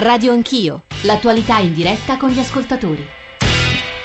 Radio Anch'io, l'attualità in diretta con gli ascoltatori.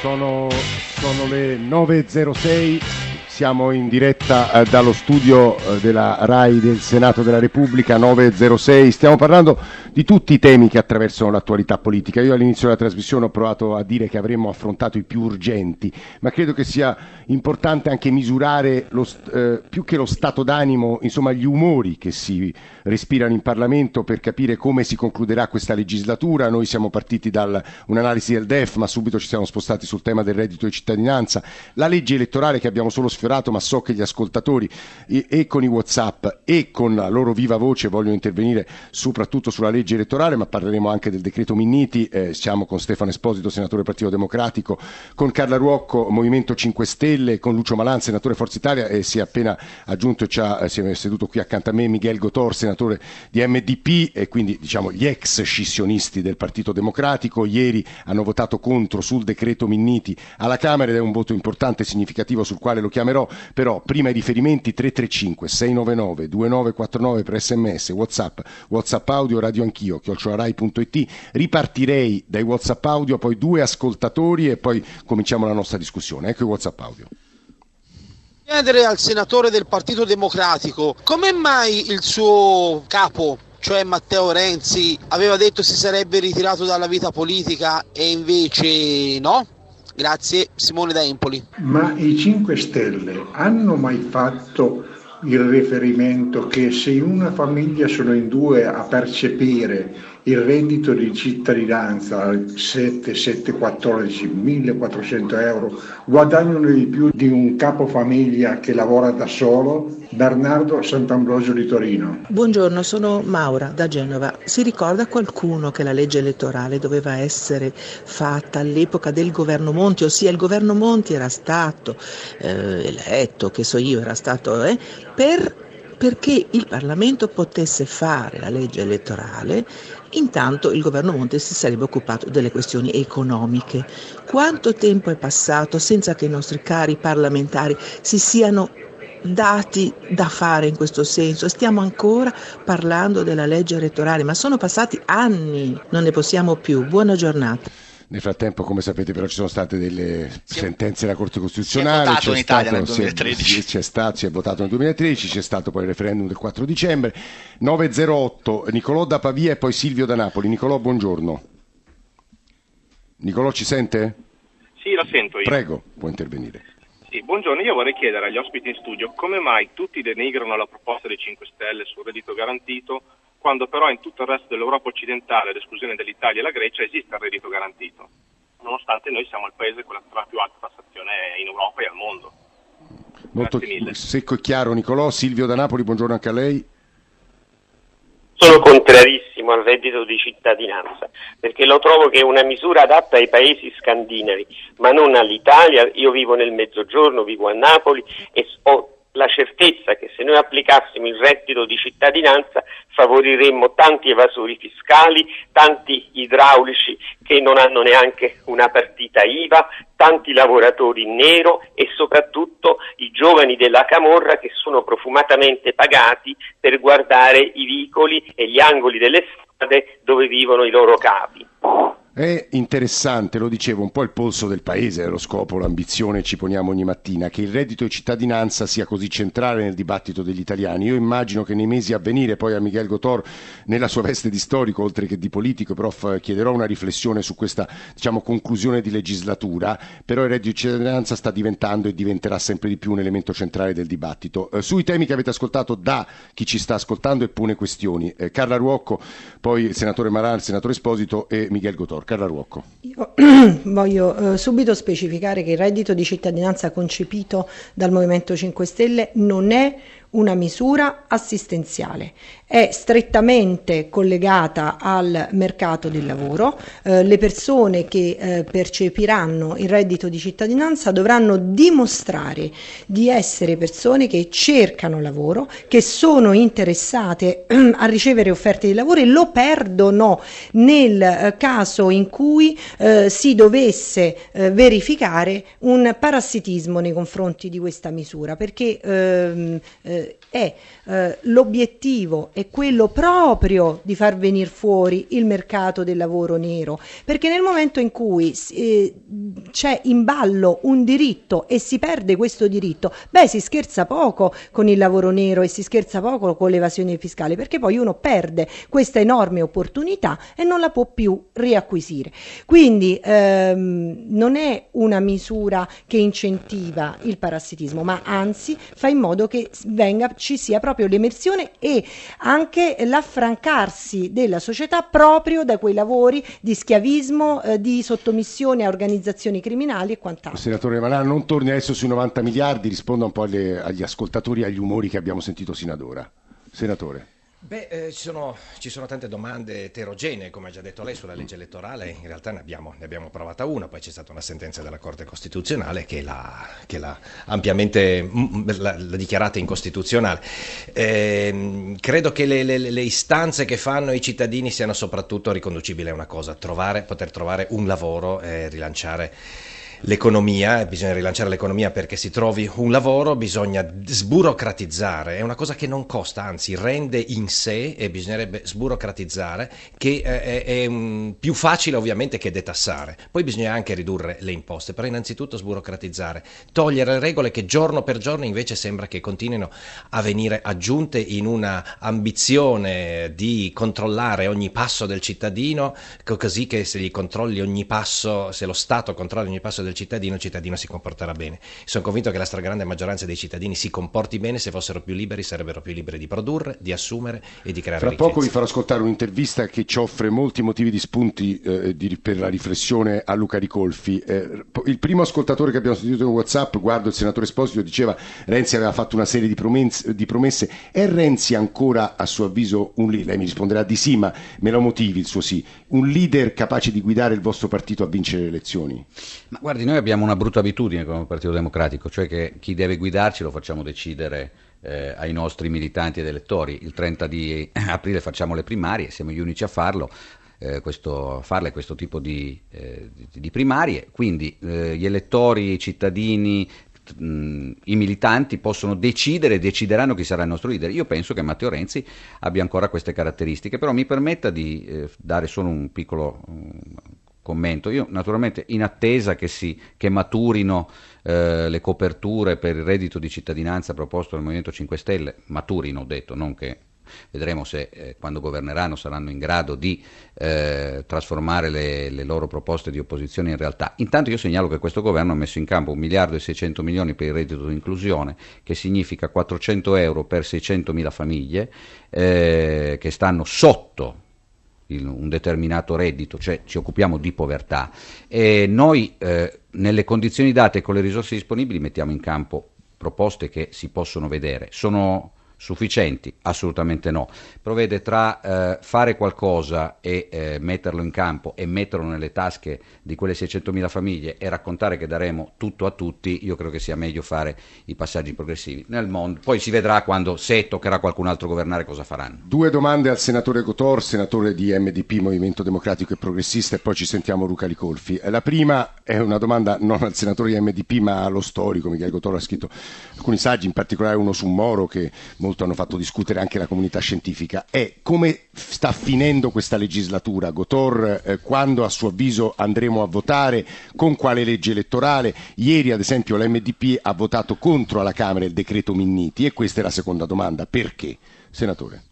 Sono, sono le 9.06, siamo in diretta eh, dallo studio eh, della RAI del Senato della Repubblica 9.06, stiamo parlando di tutti i temi che attraversano l'attualità politica. Io all'inizio della trasmissione ho provato a dire che avremmo affrontato i più urgenti, ma credo che sia importante anche misurare lo, eh, più che lo stato d'animo, insomma gli umori che si respirano in Parlamento per capire come si concluderà questa legislatura. Noi siamo partiti da un'analisi del DEF, ma subito ci siamo spostati sul tema del reddito di cittadinanza, la legge elettorale che abbiamo solo sfiorato, ma so che gli ascoltatori e, e con i Whatsapp e con la loro viva voce vogliono intervenire soprattutto sulla legge elettorale, ma parleremo anche del decreto Minniti. Eh, siamo con Stefano Esposito, senatore Partito Democratico, con Carla Ruocco, Movimento 5 Stelle, con Lucio Malan, senatore Forza Italia e si è appena aggiunto e ci ha, si è seduto qui accanto a me Miguel Gotor, senatore senatore di MDP e quindi diciamo gli ex scissionisti del Partito Democratico. Ieri hanno votato contro sul decreto Minniti alla Camera ed è un voto importante e significativo sul quale lo chiamerò, però prima i riferimenti 335 699 2949 per sms, whatsapp, whatsapp audio, radio anch'io, chiocciolarai.it. Ripartirei dai whatsapp audio, poi due ascoltatori e poi cominciamo la nostra discussione. Ecco i whatsapp audio chiedere al senatore del Partito Democratico come mai il suo capo, cioè Matteo Renzi, aveva detto si sarebbe ritirato dalla vita politica e invece no? Grazie, Simone da Empoli. Ma i 5 Stelle hanno mai fatto il riferimento che se in una famiglia sono in due a percepire il reddito di cittadinanza 7, 7, 14, 1400 euro guadagnano di più di un capofamiglia che lavora da solo? Bernardo Sant'Ambrosio di Torino. Buongiorno, sono Maura da Genova. Si ricorda qualcuno che la legge elettorale doveva essere fatta all'epoca del governo Monti, ossia il governo Monti era stato eh, eletto, che so io, era stato eh, per perché il Parlamento potesse fare la legge elettorale, intanto il governo Monte si sarebbe occupato delle questioni economiche. Quanto tempo è passato senza che i nostri cari parlamentari si siano dati da fare in questo senso. Stiamo ancora parlando della legge elettorale, ma sono passati anni, non ne possiamo più. Buona giornata. Nel frattempo, come sapete, però ci sono state delle si sentenze della Corte Costituzionale. Si è votato in Italia stato, nel 2013. Si è, c'è stato, si è votato nel 2013, c'è stato poi il referendum del 4 dicembre. 908, Nicolò da Pavia e poi Silvio da Napoli. Nicolò, buongiorno. Nicolò ci sente? Sì, lo sento io. Prego, può intervenire. Sì, buongiorno, io vorrei chiedere agli ospiti in studio come mai tutti denigrano la proposta dei 5 Stelle sul reddito garantito quando però in tutto il resto dell'Europa occidentale, ad esclusione dell'Italia e la Grecia, esiste il reddito garantito, nonostante noi siamo il paese con la più alta tassazione in Europa e al mondo. Molto secco e chiaro Nicolò, Silvio da Napoli, buongiorno anche a lei. Sono contrarissimo al reddito di cittadinanza perché lo trovo che è una misura adatta ai paesi scandinavi, ma non all'Italia. Io vivo nel mezzogiorno, vivo a Napoli e ho la certezza che se noi applicassimo il reddito di cittadinanza favoriremmo tanti evasori fiscali, tanti idraulici che non hanno neanche una partita IVA, tanti lavoratori in nero e soprattutto i giovani della Camorra che sono profumatamente pagati per guardare i vicoli e gli angoli delle strade dove vivono i loro capi. È interessante, lo dicevo, un po' il polso del paese, lo scopo, l'ambizione ci poniamo ogni mattina, che il reddito di cittadinanza sia così centrale nel dibattito degli italiani. Io immagino che nei mesi a venire, poi a Miguel Gotor, nella sua veste di storico, oltre che di politico, prof, chiederò una riflessione su questa diciamo, conclusione di legislatura, però il reddito di cittadinanza sta diventando e diventerà sempre di più un elemento centrale del dibattito. Eh, sui temi che avete ascoltato da chi ci sta ascoltando e pone questioni, eh, Carla Ruocco, poi il senatore Maran, il senatore Esposito e Miguel Gotor. Carla Ruocco. Io voglio eh, subito specificare che il reddito di cittadinanza concepito dal Movimento 5 Stelle non è una misura assistenziale, è strettamente collegata al mercato del lavoro, eh, le persone che eh, percepiranno il reddito di cittadinanza dovranno dimostrare di essere persone che cercano lavoro, che sono interessate a ricevere offerte di lavoro e lo perdono nel eh, caso in cui eh, si dovesse eh, verificare un parassitismo nei confronti di questa misura, perché ehm, eh, è eh, l'obiettivo è quello proprio di far venire fuori il mercato del lavoro nero, perché nel momento in cui eh, c'è in ballo un diritto e si perde questo diritto, beh si scherza poco con il lavoro nero e si scherza poco con l'evasione fiscale, perché poi uno perde questa enorme opportunità e non la può più riacquisire. Quindi ehm, non è una misura che incentiva il parassitismo, ma anzi fa in modo che venga, ci sia proprio l'emersione e anche l'affrancarsi della società proprio da quei lavori di schiavismo, eh, di sottomissione a organizzazioni criminali e quant'altro. Senatore Malan, non torni adesso sui 90 miliardi, risponda un po' alle, agli ascoltatori e agli umori che abbiamo sentito sino ad ora. Senatore. Beh, eh, ci, sono, ci, sono, tante domande eterogenee, come ha già detto lei, sulla legge elettorale. In realtà ne abbiamo, ne abbiamo provata una, poi c'è stata una sentenza della Corte Costituzionale che l'ha, che l'ha ampiamente mm, l'ha, l'ha dichiarata incostituzionale. Eh, credo che le, le, le, istanze che fanno i cittadini siano soprattutto riconducibili a una cosa, trovare, poter trovare un lavoro e rilanciare l'economia, bisogna rilanciare l'economia perché si trovi un lavoro, bisogna sburocratizzare, è una cosa che non costa, anzi rende in sé e bisognerebbe sburocratizzare, che eh, è, è um, più facile ovviamente che detassare. Poi bisogna anche ridurre le imposte, però innanzitutto sburocratizzare, togliere le regole che giorno per giorno invece sembra che continuino a venire aggiunte in una ambizione di controllare ogni passo del cittadino, così che se gli controlli ogni passo, se lo Stato controlla ogni passo del del cittadino, il cittadino si comporterà bene. Sono convinto che la stragrande maggioranza dei cittadini si comporti bene, se fossero più liberi sarebbero più liberi di produrre, di assumere e di creare Tra ricchezza. poco vi farò ascoltare un'intervista che ci offre molti motivi di spunti eh, di, per la riflessione a Luca Ricolfi. Eh, il primo ascoltatore che abbiamo sentito in Whatsapp, guardo il senatore Esposito, diceva Renzi aveva fatto una serie di promesse, di promesse. È Renzi ancora a suo avviso un leader? Lei mi risponderà di sì, ma me lo motivi il suo sì. Un leader capace di guidare il vostro partito a vincere le elezioni? Ma guardi, Guardi, noi abbiamo una brutta abitudine come Partito Democratico, cioè che chi deve guidarci lo facciamo decidere eh, ai nostri militanti ed elettori. Il 30 di aprile facciamo le primarie, siamo gli unici a farlo. Eh, questo, farle questo tipo di, eh, di primarie, quindi eh, gli elettori, i cittadini, mh, i militanti possono decidere, decideranno chi sarà il nostro leader. Io penso che Matteo Renzi abbia ancora queste caratteristiche, però mi permetta di eh, dare solo un piccolo commento. Io naturalmente in attesa che, si, che maturino eh, le coperture per il reddito di cittadinanza proposto dal Movimento 5 Stelle, maturino ho detto, non che vedremo se eh, quando governeranno saranno in grado di eh, trasformare le, le, loro proposte di opposizione in realtà. Intanto io segnalo che questo governo ha messo in campo un miliardo e 600 milioni per il reddito di inclusione, che significa 400 euro per 600 mila famiglie eh, che stanno sotto un determinato reddito, cioè ci occupiamo di povertà e noi eh, nelle condizioni date e con le risorse disponibili mettiamo in campo proposte che si possono vedere. Sono Sufficienti? Assolutamente no. Provvede tra eh, fare qualcosa e eh, metterlo in campo e metterlo nelle tasche di quelle 600.000 famiglie e raccontare che daremo tutto a tutti, io credo che sia meglio fare i passaggi progressivi nel mondo. Poi si vedrà quando, se toccherà qualcun altro governare, cosa faranno. Due domande al senatore Gotor, senatore di MDP, Movimento Democratico e Progressista, e poi ci sentiamo Luca Ricolfi. La prima è una domanda non al senatore di MDP, ma allo storico. Michele Gotor ha scritto alcuni saggi, in particolare uno su Moro che molto molto hanno fatto discutere anche la comunità scientifica, è come sta finendo questa legislatura. Gotor, eh, quando a suo avviso andremo a votare, con quale legge elettorale? Ieri, ad esempio, l'MDP ha votato contro alla Camera il decreto Minniti e questa è la seconda domanda. Perché? Senatore.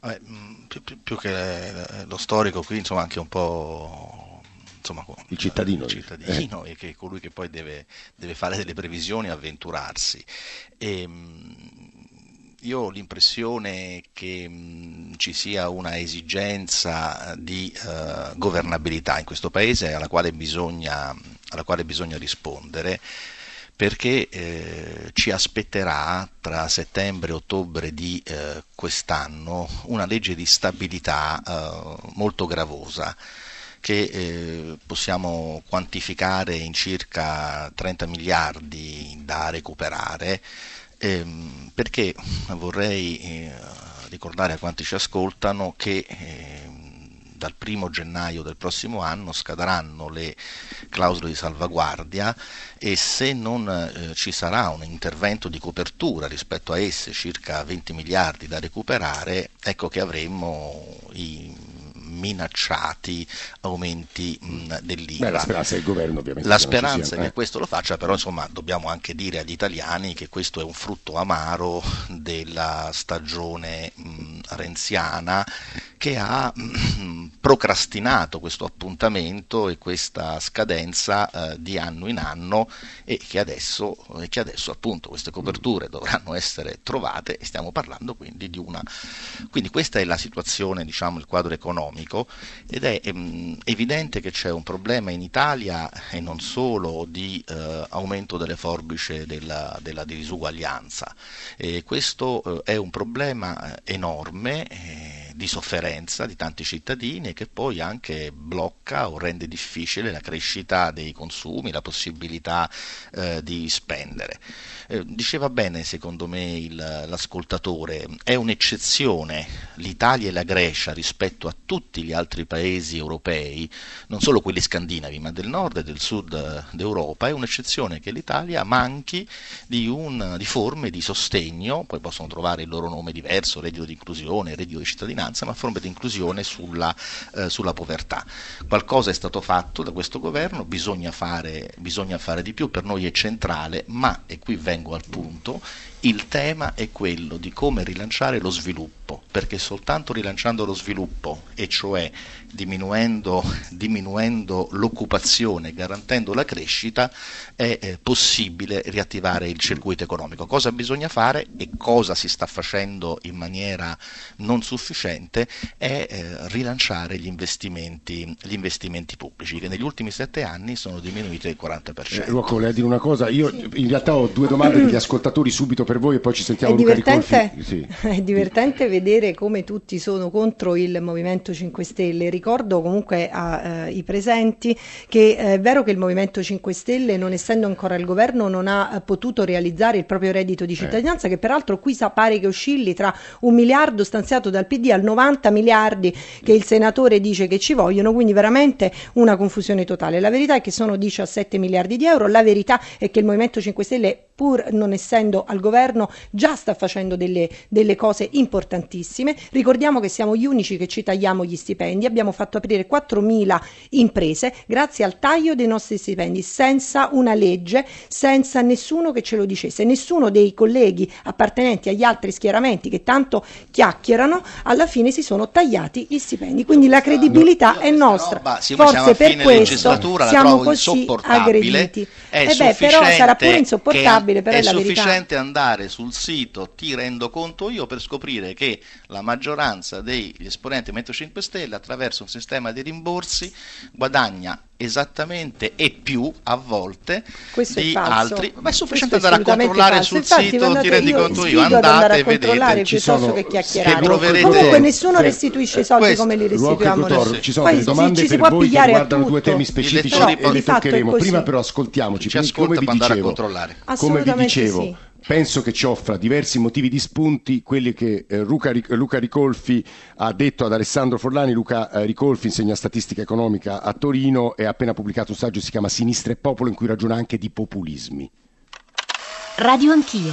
Vabbè, più, più, più, che lo storico qui, insomma, anche un po' insomma, il cittadino, il cittadino eh. e che è colui che poi deve, deve, fare delle previsioni avventurarsi. E, mm, io ho l'impressione che ci sia una esigenza di uh, governabilità in questo Paese alla quale bisogna, alla quale bisogna rispondere perché eh, ci aspetterà tra settembre e ottobre di eh, quest'anno una legge di stabilità eh, molto gravosa che eh, possiamo quantificare in circa 30 miliardi da recuperare ehm, perché vorrei eh, ricordare a quanti ci ascoltano che eh, dal primo gennaio del prossimo anno scadranno le clausole di salvaguardia e se non eh, ci sarà un intervento di copertura rispetto a esse, circa 20 miliardi da recuperare, ecco che avremmo i minacciati aumenti mh, dell'IVA. Beh, la speranza del governo ovviamente. La speranza è che eh. questo lo faccia, però insomma dobbiamo anche dire agli italiani che questo è un frutto amaro della stagione mh, renziana che ha mh, procrastinato questo appuntamento e questa scadenza eh, di anno in anno e che adesso, e che adesso appunto queste coperture dovranno essere trovate e stiamo parlando quindi di una... Quindi questa è la situazione, diciamo, il quadro economico ed è ehm, evidente che c'è un problema in Italia e non solo di eh, aumento delle forbici della, della disuguaglianza. E questo eh, è un problema eh, enorme eh, di sofferenza di tanti cittadini che poi anche blocca o rende difficile la crescita dei consumi, la possibilità eh, di spendere. Eh, diceva bene secondo me il, l'ascoltatore, è un'eccezione l'Italia e la Grecia rispetto a tutti gli altri paesi europei, non solo quelli scandinavi ma del nord e del sud d'Europa, è un'eccezione che l'Italia manchi di, un, di forme di sostegno, poi possono trovare il loro nome diverso, reddito di inclusione, reddito di cittadinanza, ma forme di inclusione sulla, eh, sulla povertà. Qualcosa è stato fatto da questo governo, bisogna fare, bisogna fare di più, per noi è centrale, ma, e qui vengo al punto, il tema è quello di come rilanciare lo sviluppo, perché soltanto rilanciando lo sviluppo, e cioè diminuendo, diminuendo l'occupazione, garantendo la crescita, è eh, possibile riattivare il circuito economico. Cosa bisogna fare e cosa si sta facendo in maniera non sufficiente è eh, rilanciare gli investimenti, gli investimenti, pubblici, che negli ultimi sette anni sono diminuiti del 40%. Eh, Rocco, a dire una cosa, io in realtà ho due domande degli ascoltatori subito per voi e poi ci sentiamo è Luca divertente, sì. è divertente vedere come tutti sono contro il Movimento 5 Stelle. Ricordo comunque ai eh, presenti che eh, è vero che il Movimento 5 Stelle, non essendo ancora al governo, non ha eh, potuto realizzare il proprio reddito di cittadinanza, eh. che peraltro qui sa pare che oscilli tra un miliardo stanziato dal PD al 90 miliardi che il senatore dice che ci vogliono, quindi veramente una confusione totale. La verità è che sono 17 miliardi di euro, la verità è che il Movimento 5 Stelle, pur non essendo al governo, già sta facendo delle, delle cose importantissime. Ricordiamo che siamo gli unici che ci tagliamo gli stipendi, abbiamo fatto aprire 4.000 imprese grazie al taglio dei nostri stipendi, senza una legge, senza nessuno che ce lo dicesse, nessuno dei colleghi appartenenti agli altri schieramenti che tanto chiacchierano, alla fine si sono tagliati gli stipendi. Quindi la credibilità è nostra. Roba, Forse per questo siamo così aggrediti. È eh beh, però sarà pure insopportabile, però è, è la verità. sufficiente andare sul sito Ti rendo conto io per scoprire che la maggioranza degli esponenti Metro 5 Stelle attraverso un sistema di rimborsi guadagna esattamente e più a volte Questo di altri ma è sufficiente Questo è andare a controllare falso. sul Infatti, sito andate- ti rendi conto io andate e vedete piuttosto sono- che chiacchierare troverete comunque nessuno restituisce i soldi questo- come li restituiamo noi ci sono poi delle domande ci si per può voi che pigliare a riguardano due temi specifici e è toccheremo. Prima però ascoltiamoci, Chi quindi, ascolta come vi può andare a dicevo, controllare. come vi dicevo, sì. Penso che ci offra diversi motivi di spunti, quelli che eh, Luca, Luca Ricolfi ha detto ad Alessandro Forlani. Luca eh, Ricolfi insegna statistica economica a Torino e ha appena pubblicato un saggio che si chiama Sinistra e Popolo in cui ragiona anche di populismi. Radio Anch'io.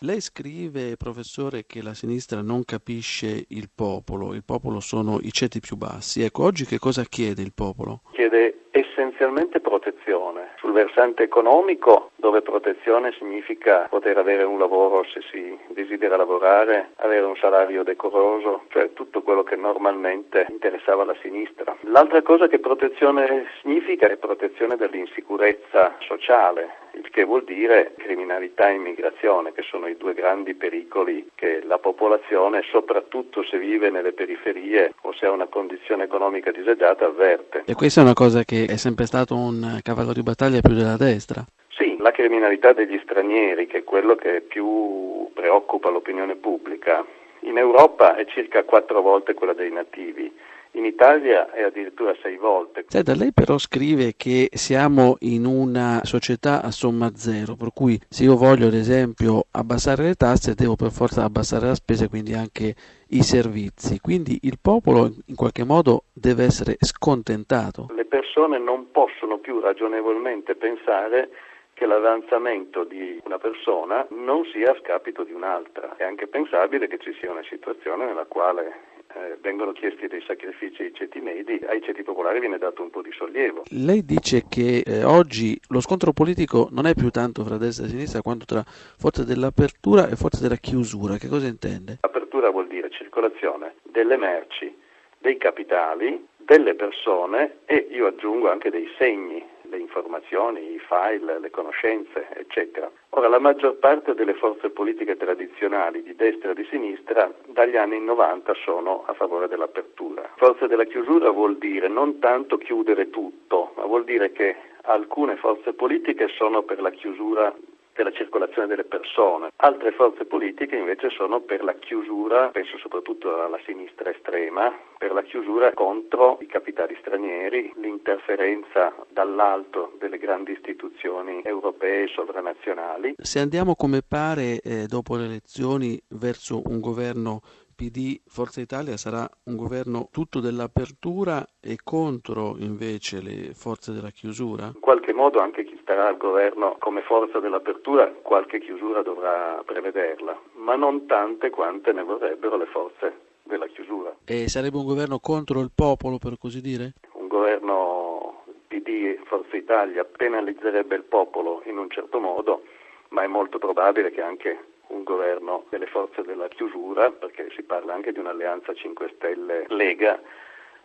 Lei scrive, professore, che la sinistra non capisce il popolo, il popolo sono i ceti più bassi. Ecco, oggi che cosa chiede il popolo? chiede essenzialmente protezione. Sul versante economico, dove protezione significa poter avere un lavoro se si desidera lavorare, avere un salario decoroso, cioè tutto quello che normalmente interessava la sinistra. L'altra cosa che protezione significa è protezione dall'insicurezza sociale, il che vuol dire criminalità e immigrazione, che sono i due grandi pericoli che la popolazione, soprattutto se vive nelle periferie o se ha una condizione economica disagiata, avverte. E questa è una cosa che è sempre stato un cavallo di battaglia più della destra. Sì, la criminalità degli stranieri, che è quello che più preoccupa l'opinione pubblica, in Europa è circa quattro volte quella dei nativi in Italia è addirittura sei volte. Senta, lei però scrive che siamo in una società a somma zero, per cui se io voglio ad esempio abbassare le tasse devo per forza abbassare la spesa, quindi anche i servizi. Quindi il popolo in qualche modo deve essere scontentato. Le persone non possono più ragionevolmente pensare che l'avanzamento di una persona non sia a scapito di un'altra. È anche pensabile che ci sia una situazione nella quale eh, vengono chiesti dei sacrifici ai ceti medi, ai ceti popolari viene dato un po' di sollievo. Lei dice che eh, oggi lo scontro politico non è più tanto fra destra e sinistra quanto tra forza dell'apertura e forza della chiusura. Che cosa intende? Apertura vuol dire circolazione delle merci, dei capitali, delle persone e io aggiungo anche dei segni le informazioni, i file, le conoscenze, eccetera. Ora, la maggior parte delle forze politiche tradizionali di destra e di sinistra dagli anni 90 sono a favore dell'apertura. Forze della chiusura vuol dire non tanto chiudere tutto, ma vuol dire che alcune forze politiche sono per la chiusura della circolazione delle persone. Altre forze politiche invece sono per la chiusura, penso soprattutto alla sinistra estrema, per la chiusura contro i capitali stranieri, l'interferenza dall'alto delle grandi istituzioni europee e sovranazionali. Se andiamo come pare eh, dopo le elezioni verso un governo PD Forza Italia sarà un governo tutto dell'apertura e contro invece le forze della chiusura? In qualche modo anche chi starà al governo come forza dell'apertura qualche chiusura dovrà prevederla, ma non tante quante ne vorrebbero le forze della chiusura. E sarebbe un governo contro il popolo per così dire? Un governo PD Forza Italia penalizzerebbe il popolo in un certo modo, ma è molto probabile che anche un governo delle forze della chiusura, perché si parla anche di un'alleanza 5 Stelle Lega,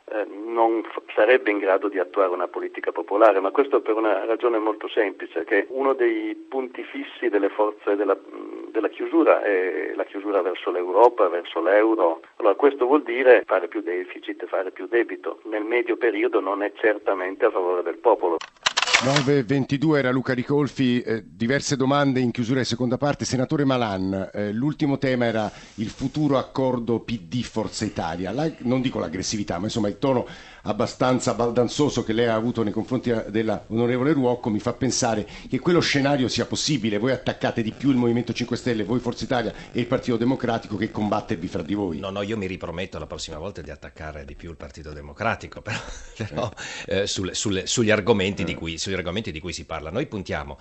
eh, non f- sarebbe in grado di attuare una politica popolare, ma questo per una ragione molto semplice, che uno dei punti fissi delle forze della, della chiusura è la chiusura verso l'Europa, verso l'euro. Allora questo vuol dire fare più deficit, fare più debito. Nel medio periodo non è certamente a favore del popolo. 9.22 era Luca Ricolfi, eh, diverse domande in chiusura di seconda parte. Senatore Malan, eh, l'ultimo tema era il futuro accordo PD Forza Italia. La, non dico l'aggressività, ma insomma il tono abbastanza baldanzoso che lei ha avuto nei confronti dell'onorevole Ruocco mi fa pensare che quello scenario sia possibile. Voi attaccate di più il Movimento 5 Stelle, voi Forza Italia e il Partito Democratico che combattervi fra di voi. No, no, io mi riprometto la prossima volta di attaccare di più il Partito Democratico, però, però eh, sulle, sulle, sugli argomenti di cui sugli argomenti di cui si parla. Noi puntiamo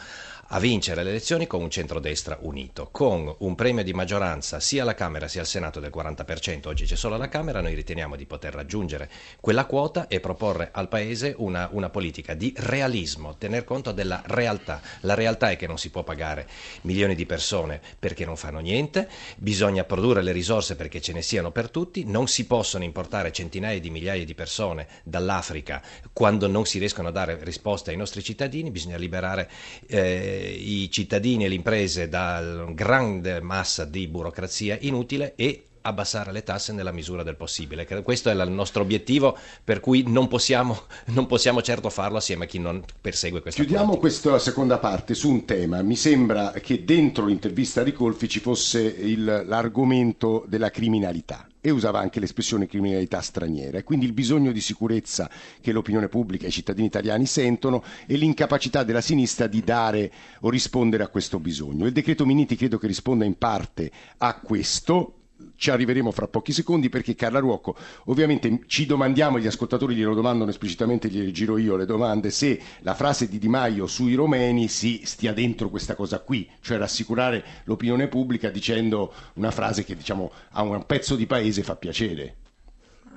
a vincere le elezioni con un centrodestra unito, con un premio di maggioranza sia alla Camera sia al Senato del 40%, oggi c'è solo la Camera, noi riteniamo di poter raggiungere quella quota e proporre al Paese una, una politica di realismo, tener conto della realtà. La realtà è che non si può pagare milioni di persone perché non fanno niente, bisogna produrre le risorse perché ce ne siano per tutti, non si possono importare centinaia di migliaia di persone dall'Africa quando non si riescono a dare risposte ai nostri cittadini, bisogna liberare eh, i cittadini e le imprese da grande massa di burocrazia inutile e abbassare le tasse nella misura del possibile. Questo è il nostro obiettivo, per cui non possiamo, non possiamo certo farlo assieme a chi non persegue questa Chiudiamo politica. questa seconda parte su un tema. Mi sembra che dentro l'intervista di Colfi ci fosse il, l'argomento della criminalità e usava anche l'espressione criminalità straniera e quindi il bisogno di sicurezza che l'opinione pubblica e i cittadini italiani sentono e l'incapacità della sinistra di dare o rispondere a questo bisogno. Il decreto Miniti credo che risponda in parte a questo, ci arriveremo fra pochi secondi perché Carla Ruocco ovviamente ci domandiamo, gli ascoltatori glielo domandano esplicitamente, gliele giro io le domande, se la frase di Di Maio sui romeni si stia dentro questa cosa qui, cioè rassicurare l'opinione pubblica dicendo una frase che diciamo a un pezzo di paese fa piacere.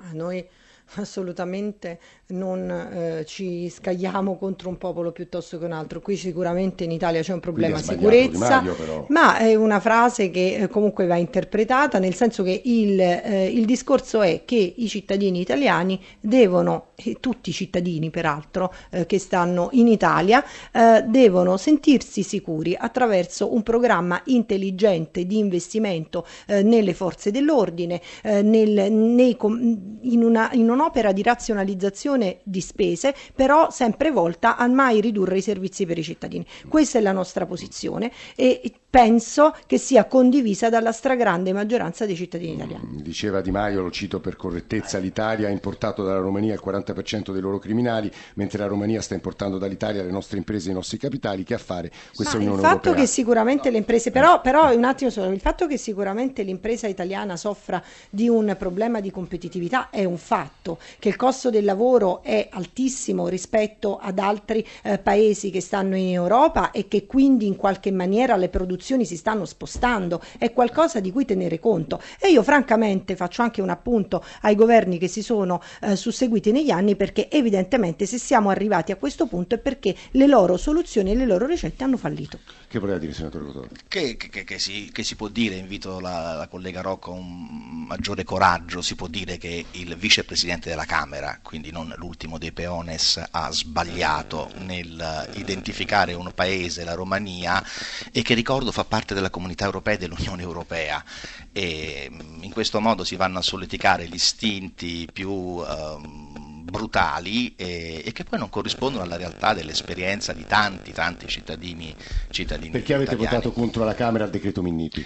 A noi assolutamente non eh, ci scagliamo contro un popolo piuttosto che un altro. Qui sicuramente in Italia c'è un problema sicurezza, Maio, ma è una frase che eh, comunque va interpretata nel senso che il, eh, il, discorso è che i cittadini italiani devono, e tutti i cittadini peraltro eh, che stanno in Italia, eh, devono sentirsi sicuri attraverso un programma intelligente di investimento eh, nelle forze dell'ordine, nel, nei, in, una, in un'opera di razionalizzazione di spese, però sempre volta a mai ridurre i servizi per i cittadini. Questa è la nostra posizione e penso che sia condivisa dalla stragrande maggioranza dei cittadini italiani. Mm, diceva Di Maio, lo cito per correttezza, l'Italia ha importato dalla Romania il 40% dei loro criminali, mentre la Romania sta importando dall'Italia le nostre imprese e i nostri capitali. Che affare questa Ma Unione il fatto Europea? che sicuramente le imprese, però, però un attimo solo, il fatto che sicuramente l'impresa italiana soffra di un problema di competitività è un fatto, che il costo del lavoro è altissimo rispetto ad altri eh, paesi che stanno in Europa e che quindi in qualche maniera le produzioni si stanno spostando, è qualcosa di cui tenere conto. E io francamente faccio anche un appunto ai governi che si sono eh, susseguiti negli anni perché evidentemente se siamo arrivati a questo punto è perché le loro soluzioni e le loro ricette hanno fallito. Che voleva dire, senatore Cotone? Che, che- che si, che si può dire, invito la, la collega Rocco a un maggiore coraggio, si può dire che il vicepresidente della Camera, quindi non l'ultimo dei peones, ha sbagliato nel identificare un paese, la Romania, e che ricordo fa parte della comunità europea e dell'Unione Europea. E mm, in questo modo si vanno a solleticare gli istinti più ehm, brutali e, e che poi non corrispondono alla realtà dell'esperienza di tanti, tanti cittadini, cittadini Perché avete italiani. votato contro la Camera al decreto Minniti?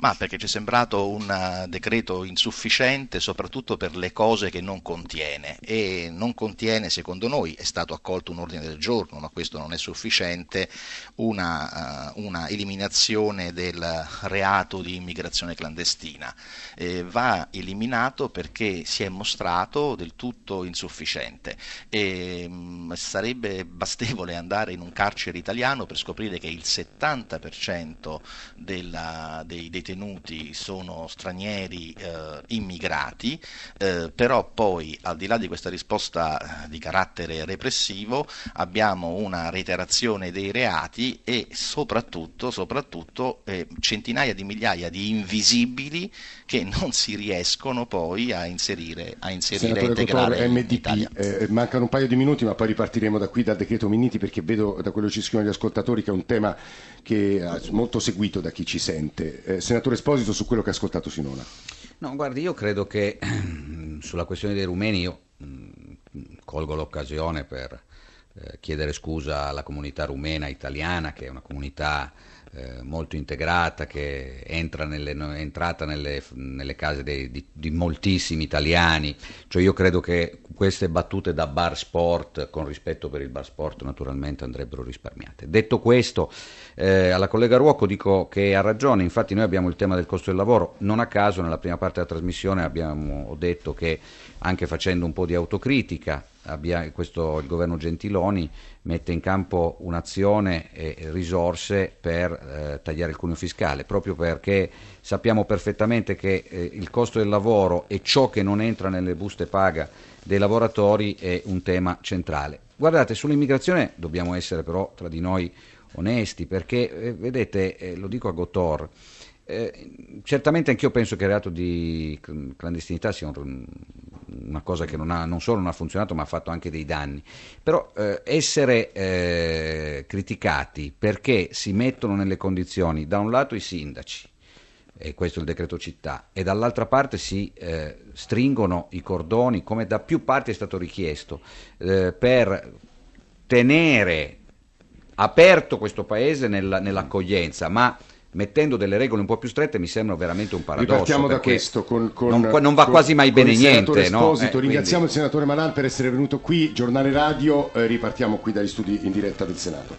Ma perché ci è sembrato un eh, decreto insufficiente soprattutto per le cose che non contiene e non contiene, secondo noi, è stato accolto un ordine del giorno, ma questo non è sufficiente, una, eh, una eliminazione del reato di immigrazione clandestina. Eh, va eliminato perché si è mostrato del tutto insufficiente e mh, sarebbe bastevole andare in un carcere italiano per scoprire che il 70% della- dei detenuti sono stranieri eh, immigrati, eh, però poi al di là di questa risposta eh, di carattere repressivo abbiamo una reiterazione dei reati e soprattutto, soprattutto eh, centinaia di migliaia di invisibili che non si riescono poi a inserire, a inserire integrare MDP, Italia. eh, mancano un paio di minuti ma poi ripartiremo da qui dal decreto Minniti perché vedo da quello che ci scrivono gli ascoltatori che è un tema che è molto seguito da chi ci sente. Eh, senatore Esposito su quello che ha ascoltato sinora. No, guardi, io credo che sulla questione dei rumeni io mh, colgo l'occasione per eh, chiedere scusa alla comunità rumena italiana, che è una comunità eh, molto integrata, che entra nelle- è entrata nelle, nelle case dei- di, di moltissimi italiani. Cioè io credo che queste battute da bar sport, con rispetto per il bar sport naturalmente, andrebbero risparmiate. Detto questo, eh, alla collega Ruocco dico che ha ragione, infatti noi abbiamo il tema del costo del lavoro, non a caso nella prima parte della trasmissione abbiamo ho detto che anche facendo un po' di autocritica, abbia- questo, il governo Gentiloni mette in campo un'azione e risorse per eh, tagliare il cuneo fiscale, proprio perché sappiamo perfettamente che eh, il costo del lavoro e ciò che non entra nelle buste paga dei lavoratori è un tema centrale. Guardate, sull'immigrazione dobbiamo essere però tra di noi onesti, perché eh, vedete, eh, lo dico a Gotor, eh, certamente anch'io penso che il reato di cl- clandestinità sia un- una cosa che non, ha, non solo non ha funzionato ma ha fatto anche dei danni, però eh, essere eh, criticati perché si mettono nelle condizioni da un lato i sindaci, e questo è il decreto città, e dall'altra parte si eh, stringono i cordoni, come da più parti è stato richiesto, eh, per tenere aperto questo paese nella- nell'accoglienza, ma mettendo delle regole un po' più strette mi sembra veramente un paradosso. Ripartiamo da questo con, con- non, non va con- quasi mai bene niente. no? Esposito. Eh, Ringraziamo quindi- il senatore Malan per essere venuto qui, giornale radio, eh, ripartiamo qui dagli studi in diretta del Senato.